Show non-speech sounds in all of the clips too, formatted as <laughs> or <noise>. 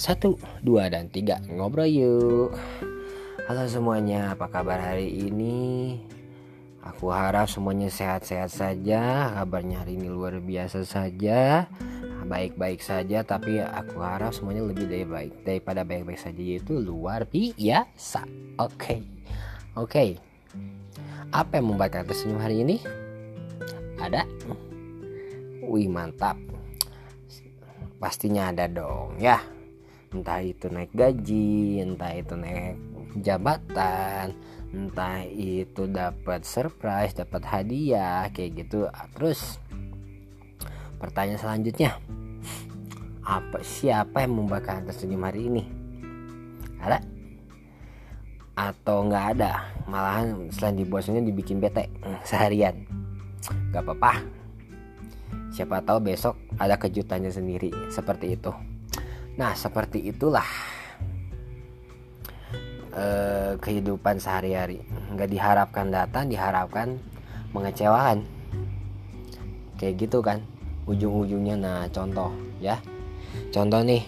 Satu, dua, dan tiga Ngobrol yuk Halo semuanya, apa kabar hari ini? Aku harap semuanya sehat-sehat saja Kabarnya hari ini luar biasa saja Baik-baik saja Tapi aku harap semuanya lebih dari baik Daripada baik-baik saja Yaitu luar biasa Oke okay. Oke okay. Apa yang membuat kalian tersenyum hari ini? Ada? Wih mantap Pastinya ada dong ya entah itu naik gaji entah itu naik jabatan entah itu dapat surprise dapat hadiah kayak gitu. Terus pertanyaan selanjutnya. Apa siapa yang membuat kalian tersenyum hari ini? Ada? Atau nggak ada? Malahan selain dibuatnya dibikin bete seharian. Nggak apa-apa. Siapa tahu besok ada kejutannya sendiri. Seperti itu Nah, seperti itulah eh, kehidupan sehari-hari. Nggak diharapkan datang, diharapkan mengecewakan. Kayak gitu kan, ujung-ujungnya. Nah, contoh ya, contoh nih.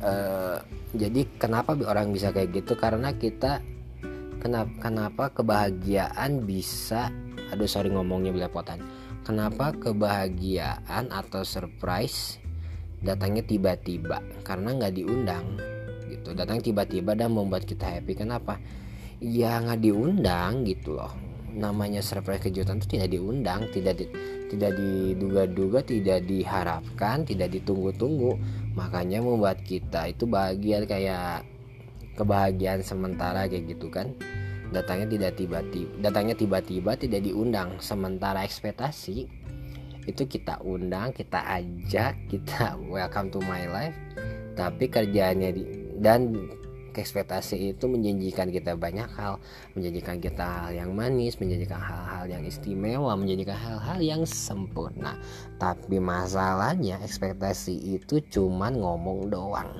Eh, jadi kenapa orang bisa kayak gitu? Karena kita kenapa kenapa kebahagiaan bisa aduh sorry ngomongnya belepotan kenapa kebahagiaan atau surprise datangnya tiba-tiba karena nggak diundang gitu. Datang tiba-tiba dan membuat kita happy. Kenapa? Ya nggak diundang gitu loh. Namanya surprise kejutan itu tidak diundang tidak di, tidak diduga-duga tidak diharapkan tidak ditunggu-tunggu. Makanya membuat kita itu bahagia kayak kebahagiaan sementara kayak gitu kan. Datangnya tidak tiba-tiba datangnya tiba-tiba tidak diundang. Sementara ekspektasi itu kita undang kita ajak kita <laughs> welcome to my life. Tapi kerjaannya di, dan ekspektasi itu menjanjikan kita banyak hal. Menjanjikan kita hal yang manis menjanjikan hal-hal yang istimewa menjanjikan hal-hal yang sempurna. Tapi masalahnya ekspektasi itu cuman ngomong doang.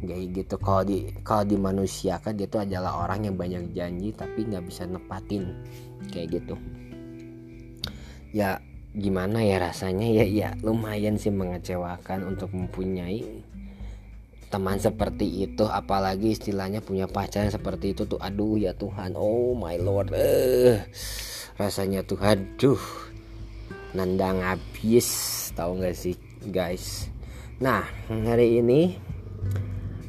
Kayak gitu kalau di kalau di manusia kan dia itu adalah orang yang banyak janji tapi nggak bisa nepatin. Kayak gitu. Ya gimana ya rasanya? Ya ya lumayan sih mengecewakan untuk mempunyai teman seperti itu. Apalagi istilahnya punya pacar seperti itu tuh aduh ya Tuhan. Oh my lord. Eh rasanya tuh aduh nandang habis tahu nggak sih guys? Nah hari ini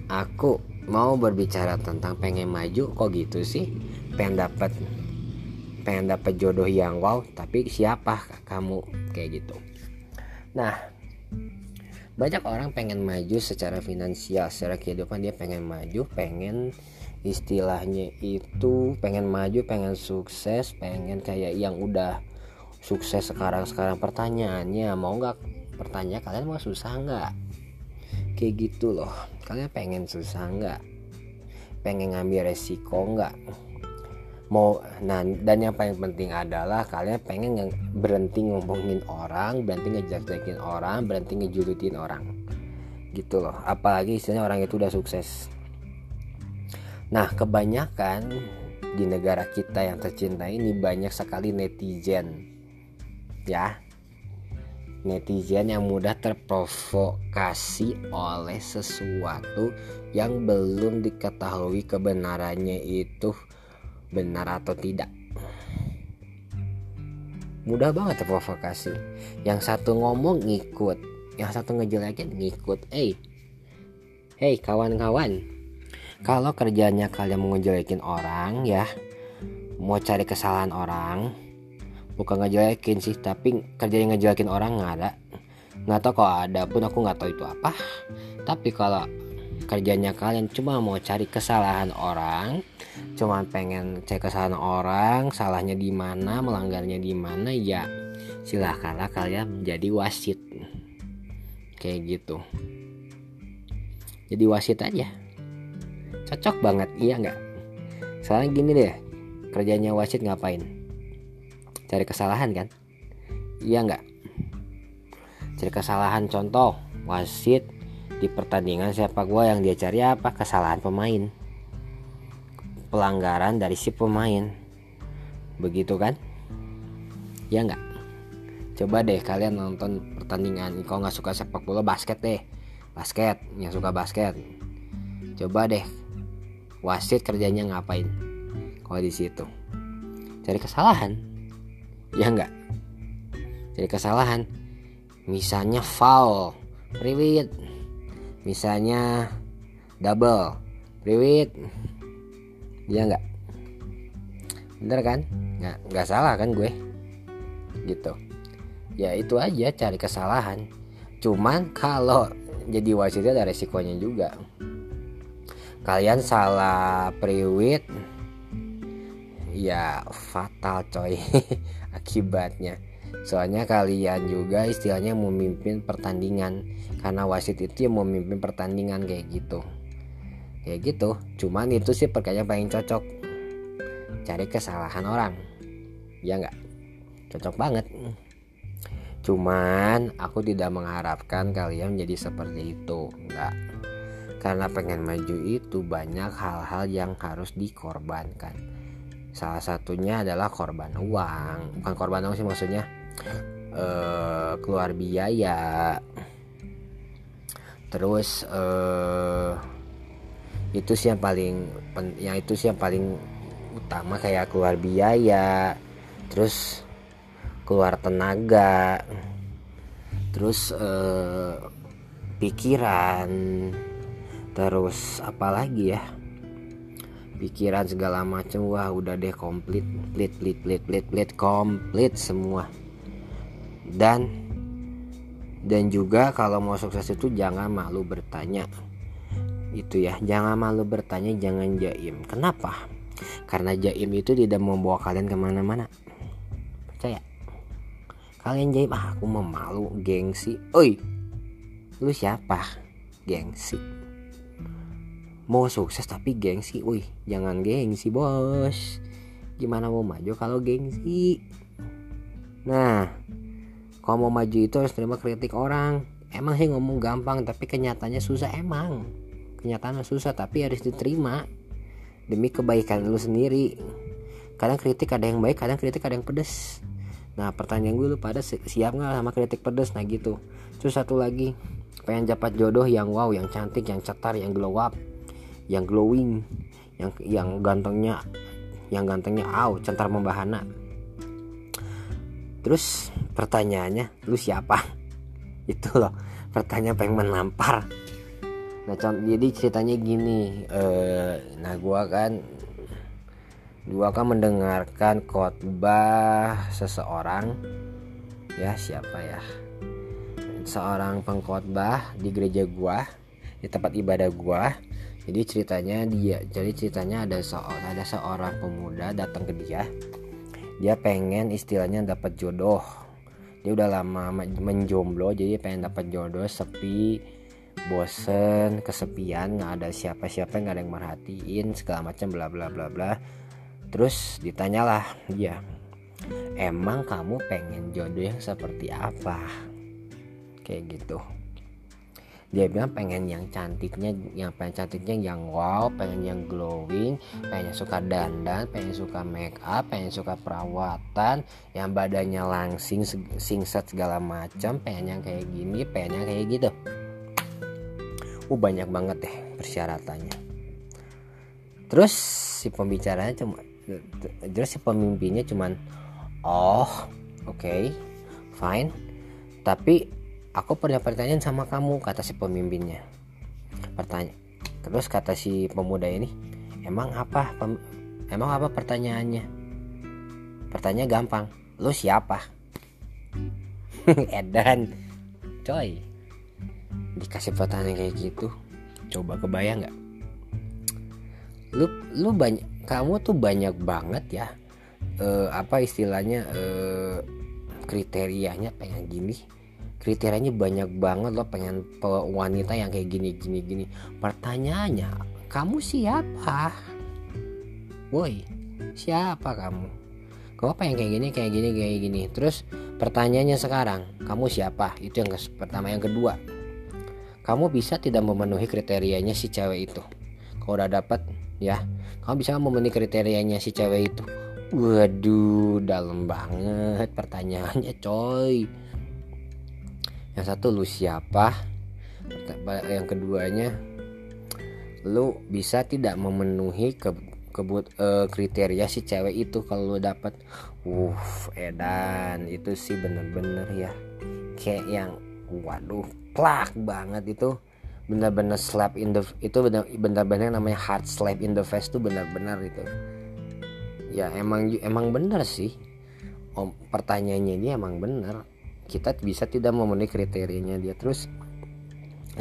aku mau berbicara tentang pengen maju kok gitu sih? Pengen dapat pengen dapet jodoh yang wow tapi siapa kamu? Kayak gitu. Nah banyak orang pengen maju secara finansial secara kehidupan. Dia pengen maju pengen istilahnya itu pengen maju pengen sukses pengen kayak yang udah sukses sekarang sekarang pertanyaannya mau nggak pertanyaan kalian mau susah nggak? Kayak gitu loh. Kalian pengen susah nggak? Pengen ngambil resiko nggak mau nah dan yang paling penting adalah kalian pengen yang berhenti ngomongin orang berhenti ngejelekin orang berhenti ngejulutin orang. Gitu loh apalagi istilahnya orang itu udah sukses. Nah kebanyakan di negara kita yang tercinta ini banyak sekali netizen ya. Netizen yang mudah terprovokasi oleh sesuatu yang belum diketahui kebenarannya itu benar atau tidak. Mudah banget terprovokasi. Yang satu ngomong ngikut. Yang satu ngejelekin ngikut. Eh hey, hey kawan-kawan. Kalau kerjanya kalian mau ngejelekin orang ya mau cari kesalahan orang bukan ngejelekin sih tapi kerjanya ngejelekin orang nggak ada. Nggak tahu kalau ada pun aku nggak tahu itu apa. Tapi kalau kerjanya kalian cuma mau cari kesalahan orang cuma pengen cek kesalahan orang salahnya di mana melanggarnya di mana ya silahkanlah kalian menjadi wasit. Kayak gitu. Jadi wasit aja. Cocok banget iya nggak? Soalnya gini deh kerjanya wasit ngapain? Cari kesalahan kan? Iya nggak? Cari kesalahan contoh wasit di pertandingan sepak bola yang dia cari apa? Kesalahan pemain. Pelanggaran dari si pemain. Begitu kan? Ya nggak? Coba deh kalian nonton pertandingan. Kalau nggak suka sepak bola basket deh. Basket yang suka basket. Coba deh wasit kerjanya ngapain? Kalau di situ. Cari kesalahan. Ya enggak cari kesalahan. Misalnya foul. Priwit misalnya double. Priwit. Ya enggak bener kan? Nggak nggak salah kan gue? Gitu. Ya itu aja cari kesalahan. Cuman kalau jadi wasit ada resikonya juga. Kalian salah priwit ya fatal coy <laughs> akibatnya soalnya kalian juga istilahnya memimpin pertandingan. Karena wasit itu yang memimpin pertandingan kayak gitu. Kayak gitu. Cuman itu sih perkayaan paling cocok. Cari kesalahan orang. Ya nggak? Cocok banget. Cuman aku tidak mengharapkan kalian jadi seperti itu. Nggak. Karena pengen maju itu banyak hal-hal yang harus dikorbankan. Salah satunya adalah korban uang. Bukan korban uang sih maksudnya uh, keluar biaya. Terus uh, itu sih yang paling yang itu sih yang paling utama kayak keluar biaya. Terus keluar tenaga. Terus uh, pikiran. Terus apalagi ya? Pikiran segala macam wah udah deh komplit plit plit plit plit plit komplit semua dan dan juga kalau mau sukses itu jangan malu bertanya. Itu ya jangan malu bertanya jangan jaim. Kenapa? Karena jaim itu tidak membawa kalian ke mana-mana. Percaya? Kalian jaim ah aku mau malu gengsi. Oi lu siapa? Gengsi. Mau sukses tapi gengsi. Wih jangan gengsi bos. Gimana mau maju kalau gengsi? Nah kalau mau maju itu harus terima kritik orang. Emang sih ngomong gampang tapi kenyataannya susah. Emang. Kenyataannya susah tapi harus diterima. Demi kebaikan lu sendiri. Kadang kritik ada yang baik kadang kritik ada yang pedes. Nah pertanyaan gue lu pada siap nggak sama kritik pedes? Nah gitu. Terus satu lagi. Pengen dapat jodoh yang wow yang cantik yang cetar yang glow up yang glowing yang yang gantengnya yang gantengnya aw centar membahana. Terus pertanyaannya lu siapa? Itu loh pertanyaan pengen menampar. Nah jadi ceritanya gini eh, nah gua kan gua kan mendengarkan khotbah seseorang. Ya siapa ya? Seorang pengkhotbah di gereja gua di tempat ibadah gua. Jadi ceritanya dia jadi ceritanya ada seorang ada seorang pemuda datang ke dia. Dia pengen istilahnya dapat jodoh dia udah lama menjomblo jadi pengen dapat jodoh sepi bosen kesepian nggak ada siapa-siapa nggak ada yang merhatiin segala macam bla bla bla bla. Terus ditanyalah dia emang kamu pengen jodoh yang seperti apa? Kayak gitu dia bilang pengen yang cantiknya yang pengen cantiknya yang wow pengen yang glowing pengen suka dandan pengen suka make up pengen suka perawatan yang badannya langsing singset segala macam pengen yang kayak gini pengen yang kayak gitu. Uh banyak banget deh persyaratannya. Terus si pembicaranya cuma terus si pemimpinnya cuman oh oke okay, fine. Tapi aku punya pertanyaan sama kamu kata si pemimpinnya. Pertanyaan terus kata si pemuda ini emang apa pem, emang apa pertanyaannya? Pertanyaan gampang lu siapa? <laughs> Edan. Coy dikasih pertanyaan kayak gitu coba kebayang nggak? Lu lu banyak kamu tuh banyak banget ya uh, apa istilahnya uh, kriterianya pengen gini kriterianya banyak banget lo pengen wanita yang kayak gini gini gini. Pertanyaannya kamu siapa? Woi siapa kamu? Kamu pengen kayak gini kayak gini kayak gini. Terus pertanyaannya sekarang kamu siapa? Itu yang pertama. Yang kedua kamu bisa tidak memenuhi kriterianya si cewek itu? Kalau udah dapat ya. Kamu bisa memenuhi kriterianya si cewek itu? Waduh dalam banget pertanyaannya coy yang satu lu siapa? Yang keduanya lu bisa tidak memenuhi ke kebut uh, kriteria si cewek itu kalau lu dapat uh edan itu sih bener-bener ya. Kayak yang waduh plak banget itu. Bener-bener slap in the itu bener-bener namanya hard slap in the face tuh bener-bener itu. Ya emang emang bener sih. Om pertanyaannya ini emang bener kita bisa tidak memenuhi kriterianya dia. Terus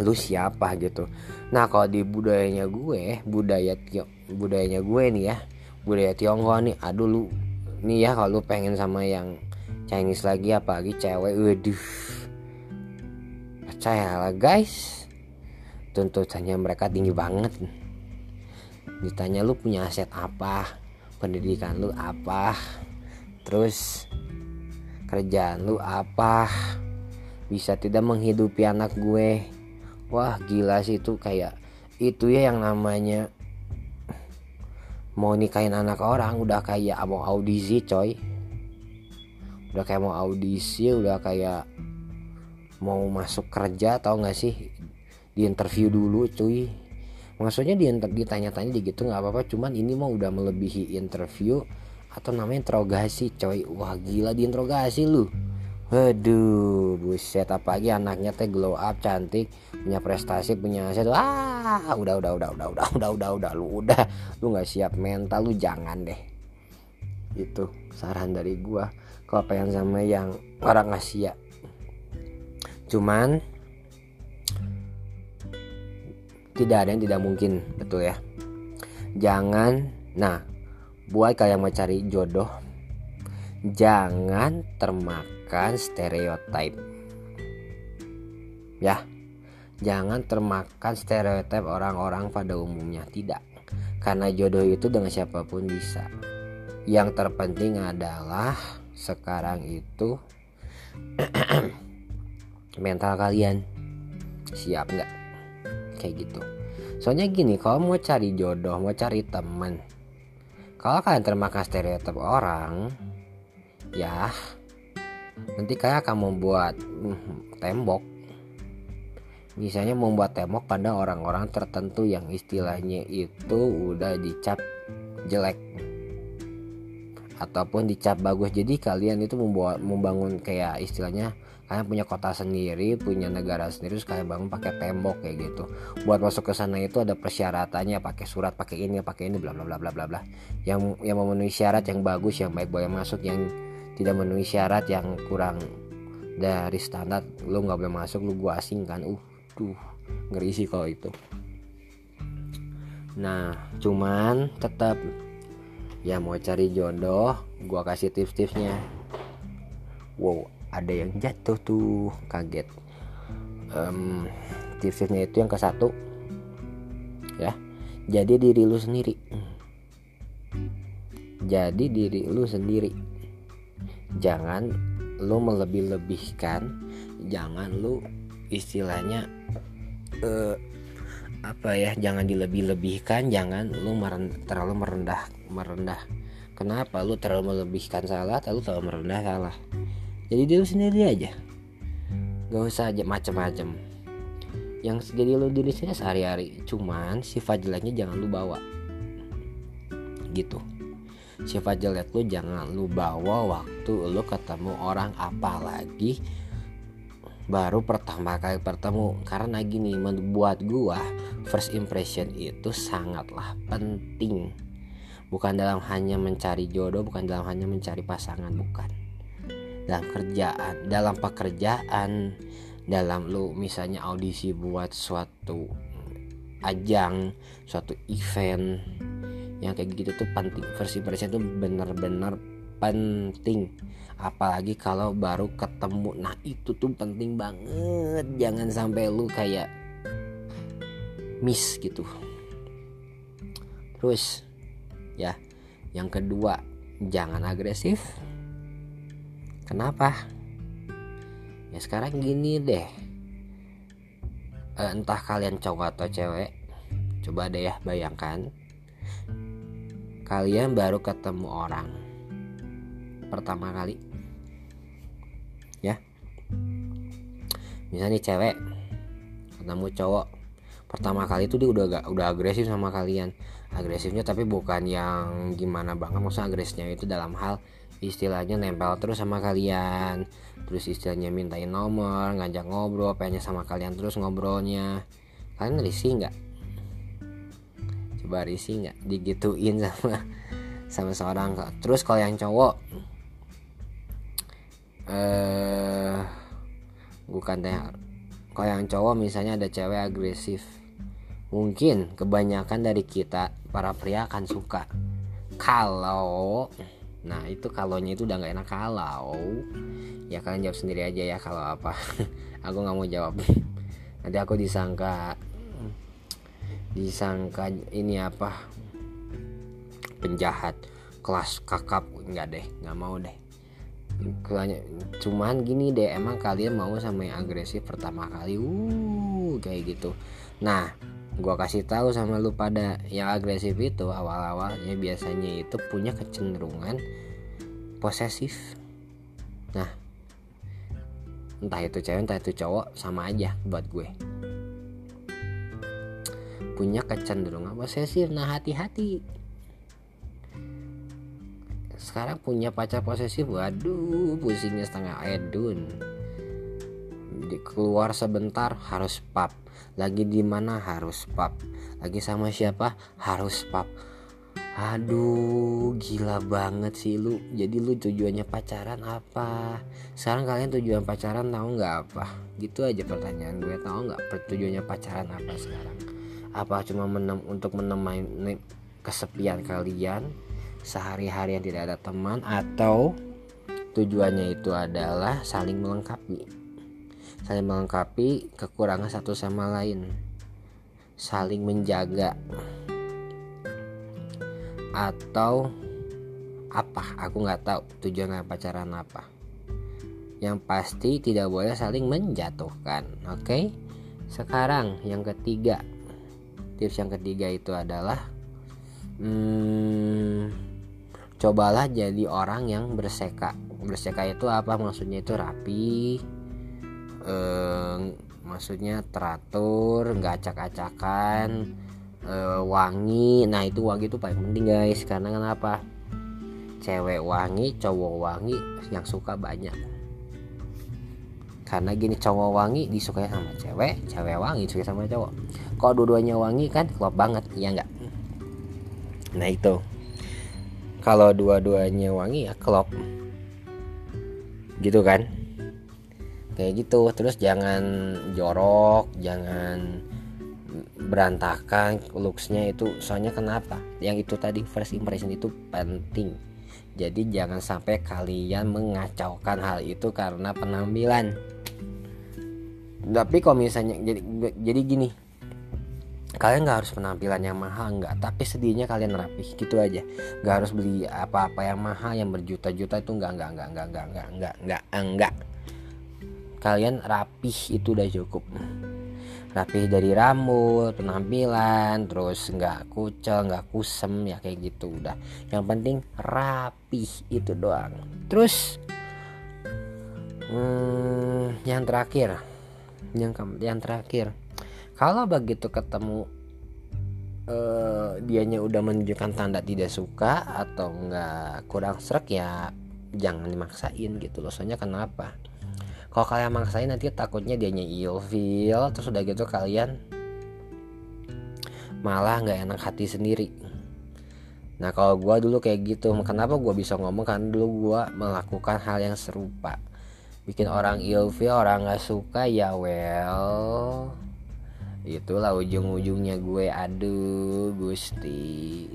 lu siapa? gitu. Nah kalau di budayanya gue budaya tio budayanya gue nih ya budaya Tionghoa nih aduh lu nih ya kalau lu pengen sama yang Chinese lagi apalagi cewek waduh percayalah guys. Tuntutannya mereka tinggi banget. Ditanya lu punya aset apa? Pendidikan lu apa? Terus kerjaan lu apa? Bisa tidak menghidupi anak gue? Wah gila sih itu kayak itu ya yang namanya mau nikahin anak orang udah kayak mau audisi coy. Udah kayak mau audisi udah kayak mau masuk kerja tau gak sih? Di interview dulu cuy. Maksudnya di ditanya-tanya gitu nggak apa-apa cuman ini mau udah melebihi interview atau namanya interogasi coy wah gila di interogasi lu Waduh, buset apalagi anaknya teh glow up cantik, punya prestasi, punya aset. Wah, udah udah udah udah udah udah udah udah lu udah lu nggak siap mental lu jangan deh. Itu saran dari gua kalau pengen sama yang orang Asia. Cuman tidak ada yang tidak mungkin, betul ya. Jangan nah buat kalian mau cari jodoh jangan termakan stereotip. Ya, jangan termakan stereotip orang-orang pada umumnya. Tidak, karena jodoh itu dengan siapa pun bisa. Yang terpenting adalah sekarang itu <clears throat> mental kalian siap nggak kayak gitu soalnya gini kalau mau cari jodoh mau cari teman kalau kalian termakan stereotip orang. Ya. Nanti kayak akan membuat hmm, tembok. Misalnya membuat tembok pada orang-orang tertentu yang istilahnya itu udah dicap jelek. Ataupun dicap bagus. Jadi kalian itu membuat membangun kayak istilahnya kalian punya kota sendiri punya negara sendiri terus kalian bangun pakai tembok kayak gitu. Buat masuk ke sana itu ada persyaratannya pakai surat pakai ini pakai ini bla bla bla bla bla bla. Yang yang memenuhi syarat yang bagus yang baik boleh masuk yang tidak memenuhi syarat yang kurang dari standar. Lu nggak boleh masuk lu gua asing kan? Uh tuh ngeri sih kalau itu. Nah cuman tetap ya mau cari jodoh gua kasih tips-tipsnya. Wow ada yang jatuh tuh kaget. Um, tips-tipsnya itu yang ke satu. Ya jadi diri lu sendiri. Jadi diri lu sendiri. Jangan lu melebih-lebihkan jangan lu istilahnya uh, apa ya jangan dilebih-lebihkan jangan lu meren, terlalu merendah merendah. Kenapa? Lu terlalu melebihkan salah atau lu terlalu merendah salah jadi diri sendiri aja. Gak usah aja macem-macem. Yang jadi lu diri sendiri sehari-hari. Cuman sifat jeleknya jangan lu bawa. Gitu. Sifat jelek lu jangan lu bawa waktu lu ketemu orang apalagi baru pertama kali bertemu. Karena gini membuat gua first impression itu sangatlah penting. Bukan dalam hanya mencari jodoh bukan dalam hanya mencari pasangan bukan dalam kerjaan dalam pekerjaan dalam lu misalnya audisi buat suatu ajang suatu event yang kayak gitu tuh penting versi versi itu bener-bener penting. Apalagi kalau baru ketemu nah itu tuh penting banget. Jangan sampai lu kayak miss gitu. Terus ya yang kedua jangan agresif kenapa? Ya sekarang gini deh. Eh, entah kalian cowok atau cewek coba deh ya bayangkan. Kalian baru ketemu orang pertama kali. Ya. Misalnya cewek ketemu cowok pertama kali itu dia udah gak udah agresif sama kalian. Agresifnya tapi bukan yang gimana banget maksudnya agresifnya itu dalam hal istilahnya nempel terus sama kalian. Terus istilahnya mintain nomor ngajak ngobrol pengen sama kalian terus ngobrolnya. Kalian risih nggak? Coba risih nggak? Digituin <laughs> sama sama seorang terus kalau yang cowok eh bukan teh kalau yang cowok misalnya ada cewek agresif mungkin kebanyakan dari kita para pria akan suka. Kalau nah itu kalaunya itu udah nggak enak kalau ya kalian jawab sendiri aja ya kalau apa. <laughs> Aku nggak mau jawab. <laughs> Nanti aku disangka disangka ini apa? Penjahat kelas kakap. Nggak deh nggak mau deh. Cuman gini deh emang kalian mau sama yang agresif pertama kali? Uh kayak gitu. Nah gua kasih tahu sama lu pada yang agresif itu awal-awalnya biasanya itu punya kecenderungan posesif. Nah entah itu cewek entah itu cowok sama aja buat gue. Punya kecenderungan posesif. Nah hati-hati. Sekarang punya pacar posesif waduh pusingnya setengah edun. Keluar sebentar harus pap lagi di mana? Harus pap. Lagi sama siapa? Harus pap. Aduh gila banget sih lu. Jadi lu tujuannya pacaran apa? Sekarang kalian tujuan pacaran tahu nggak apa? Gitu aja pertanyaan gue. Tahu nggak tujuannya pacaran apa sekarang? Apa cuma menem untuk menemani kesepian kalian? Sehari-hari yang tidak ada teman? Atau tujuannya itu adalah saling melengkapi saling melengkapi kekurangan satu sama lain. Saling menjaga. Atau apa? Aku nggak tahu tujuan pacaran apa. Yang pasti tidak boleh saling menjatuhkan oke? Okay? sekarang yang ketiga. Tips yang ketiga itu adalah hmm, cobalah jadi orang yang berseka berseka itu apa? Maksudnya itu rapi eh, maksudnya teratur nggak acak-acakan eh, wangi. Nah itu wangi itu paling penting guys. Karena kenapa? Cewek wangi cowok wangi yang suka banyak. Karena gini cowok wangi disukai sama cewek cewek wangi disukai sama cowok. Kalau dua-duanya wangi kan klop banget iya nggak? Nah itu. Kalau dua-duanya wangi ya klop. Gitu kan kayak gitu. Terus jangan jorok jangan berantakan looksnya itu. Soalnya kenapa? Yang itu tadi first impression itu penting. Jadi jangan sampai kalian mengacaukan hal itu karena penampilan. Tapi kalau misalnya jadi jadi gini. Kalian nggak harus penampilan yang mahal nggak. Tapi sedihnya kalian rapi gitu aja. Nggak harus beli apa-apa yang mahal yang berjuta-juta itu nggak nggak nggak nggak nggak nggak nggak nggak nggak kalian rapih itu udah cukup. Rapih dari rambut penampilan terus nggak kucel nggak kusem ya kayak gitu udah. Yang penting rapih itu doang. Terus hmm, yang terakhir yang yang terakhir. Kalau begitu ketemu uh, dianya udah menunjukkan tanda tidak suka atau enggak kurang serak ya jangan dimaksain gitu loh. Soalnya kenapa kalau kalian maksain nanti takutnya dianya ilfil. Terus udah gitu kalian malah nggak enak hati sendiri. Nah kalau gue dulu kayak gitu. Kenapa gue bisa ngomong? Kan dulu gue melakukan hal yang serupa. Bikin orang ilfil orang nggak suka ya well. Itulah ujung-ujungnya gue. Aduh gusti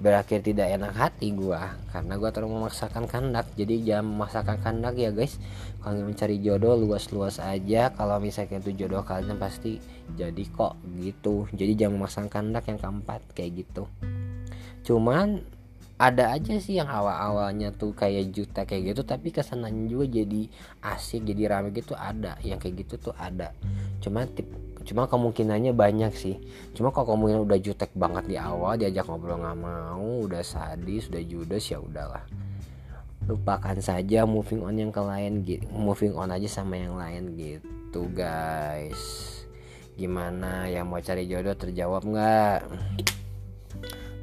berakhir tidak enak hati gue karena gue terlalu memaksakan kandak jadi jangan memaksakan kandak ya guys. Kalau mencari jodoh luas-luas aja. Kalau misalnya itu jodoh kalian pasti jadi kok gitu. Jadi jangan memaksakan kandak yang keempat kayak gitu. Cuman ada aja sih yang awal-awalnya tuh kayak juta kayak gitu tapi ke sananya juga jadi asik jadi rame gitu ada. Yang kayak gitu tuh ada. Cuma tip cuma kemungkinannya banyak sih. Cuma kalau kemungkinan udah jutek banget di awal diajak ngobrol nggak mau udah sadis udah judes ya udahlah. Lupakan saja moving on yang ke lain moving on aja sama yang lain gitu guys. Gimana yang mau cari jodoh terjawab nggak?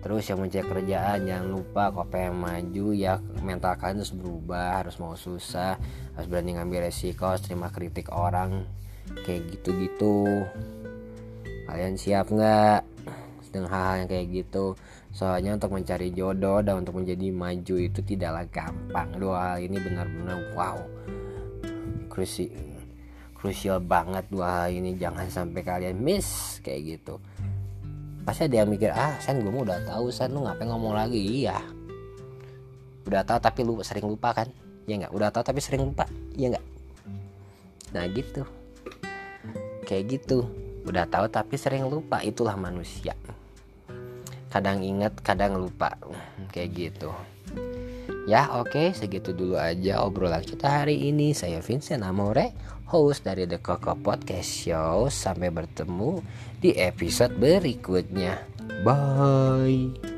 Terus yang mencari kerjaan jangan lupa kok pengen maju ya. Mental kalian harus berubah harus mau susah harus berani ngambil resiko harus terima kritik orang kayak gitu-gitu. Kalian siap nggak dengan hal-hal yang kayak gitu? Soalnya untuk mencari jodoh dan untuk menjadi maju itu tidaklah gampang. Dua hal ini benar-benar wow. Krusi krusial banget dua hal ini. Jangan sampai kalian miss kayak gitu. Pasti ada yang mikir ah sen gue mau udah tahu sen lu ngapain ngomong lagi? Iya. Udah tahu tapi lu sering lupa kan? Ya nggak? Udah tahu tapi sering lupa? Ya nggak? Nah gitu kayak gitu udah tahu tapi sering lupa itulah manusia kadang inget kadang lupa kayak gitu ya oke okay, segitu dulu aja obrolan kita hari ini saya Vincent Amore host dari The Coco Podcast Show. Sampai bertemu di episode berikutnya. Bye.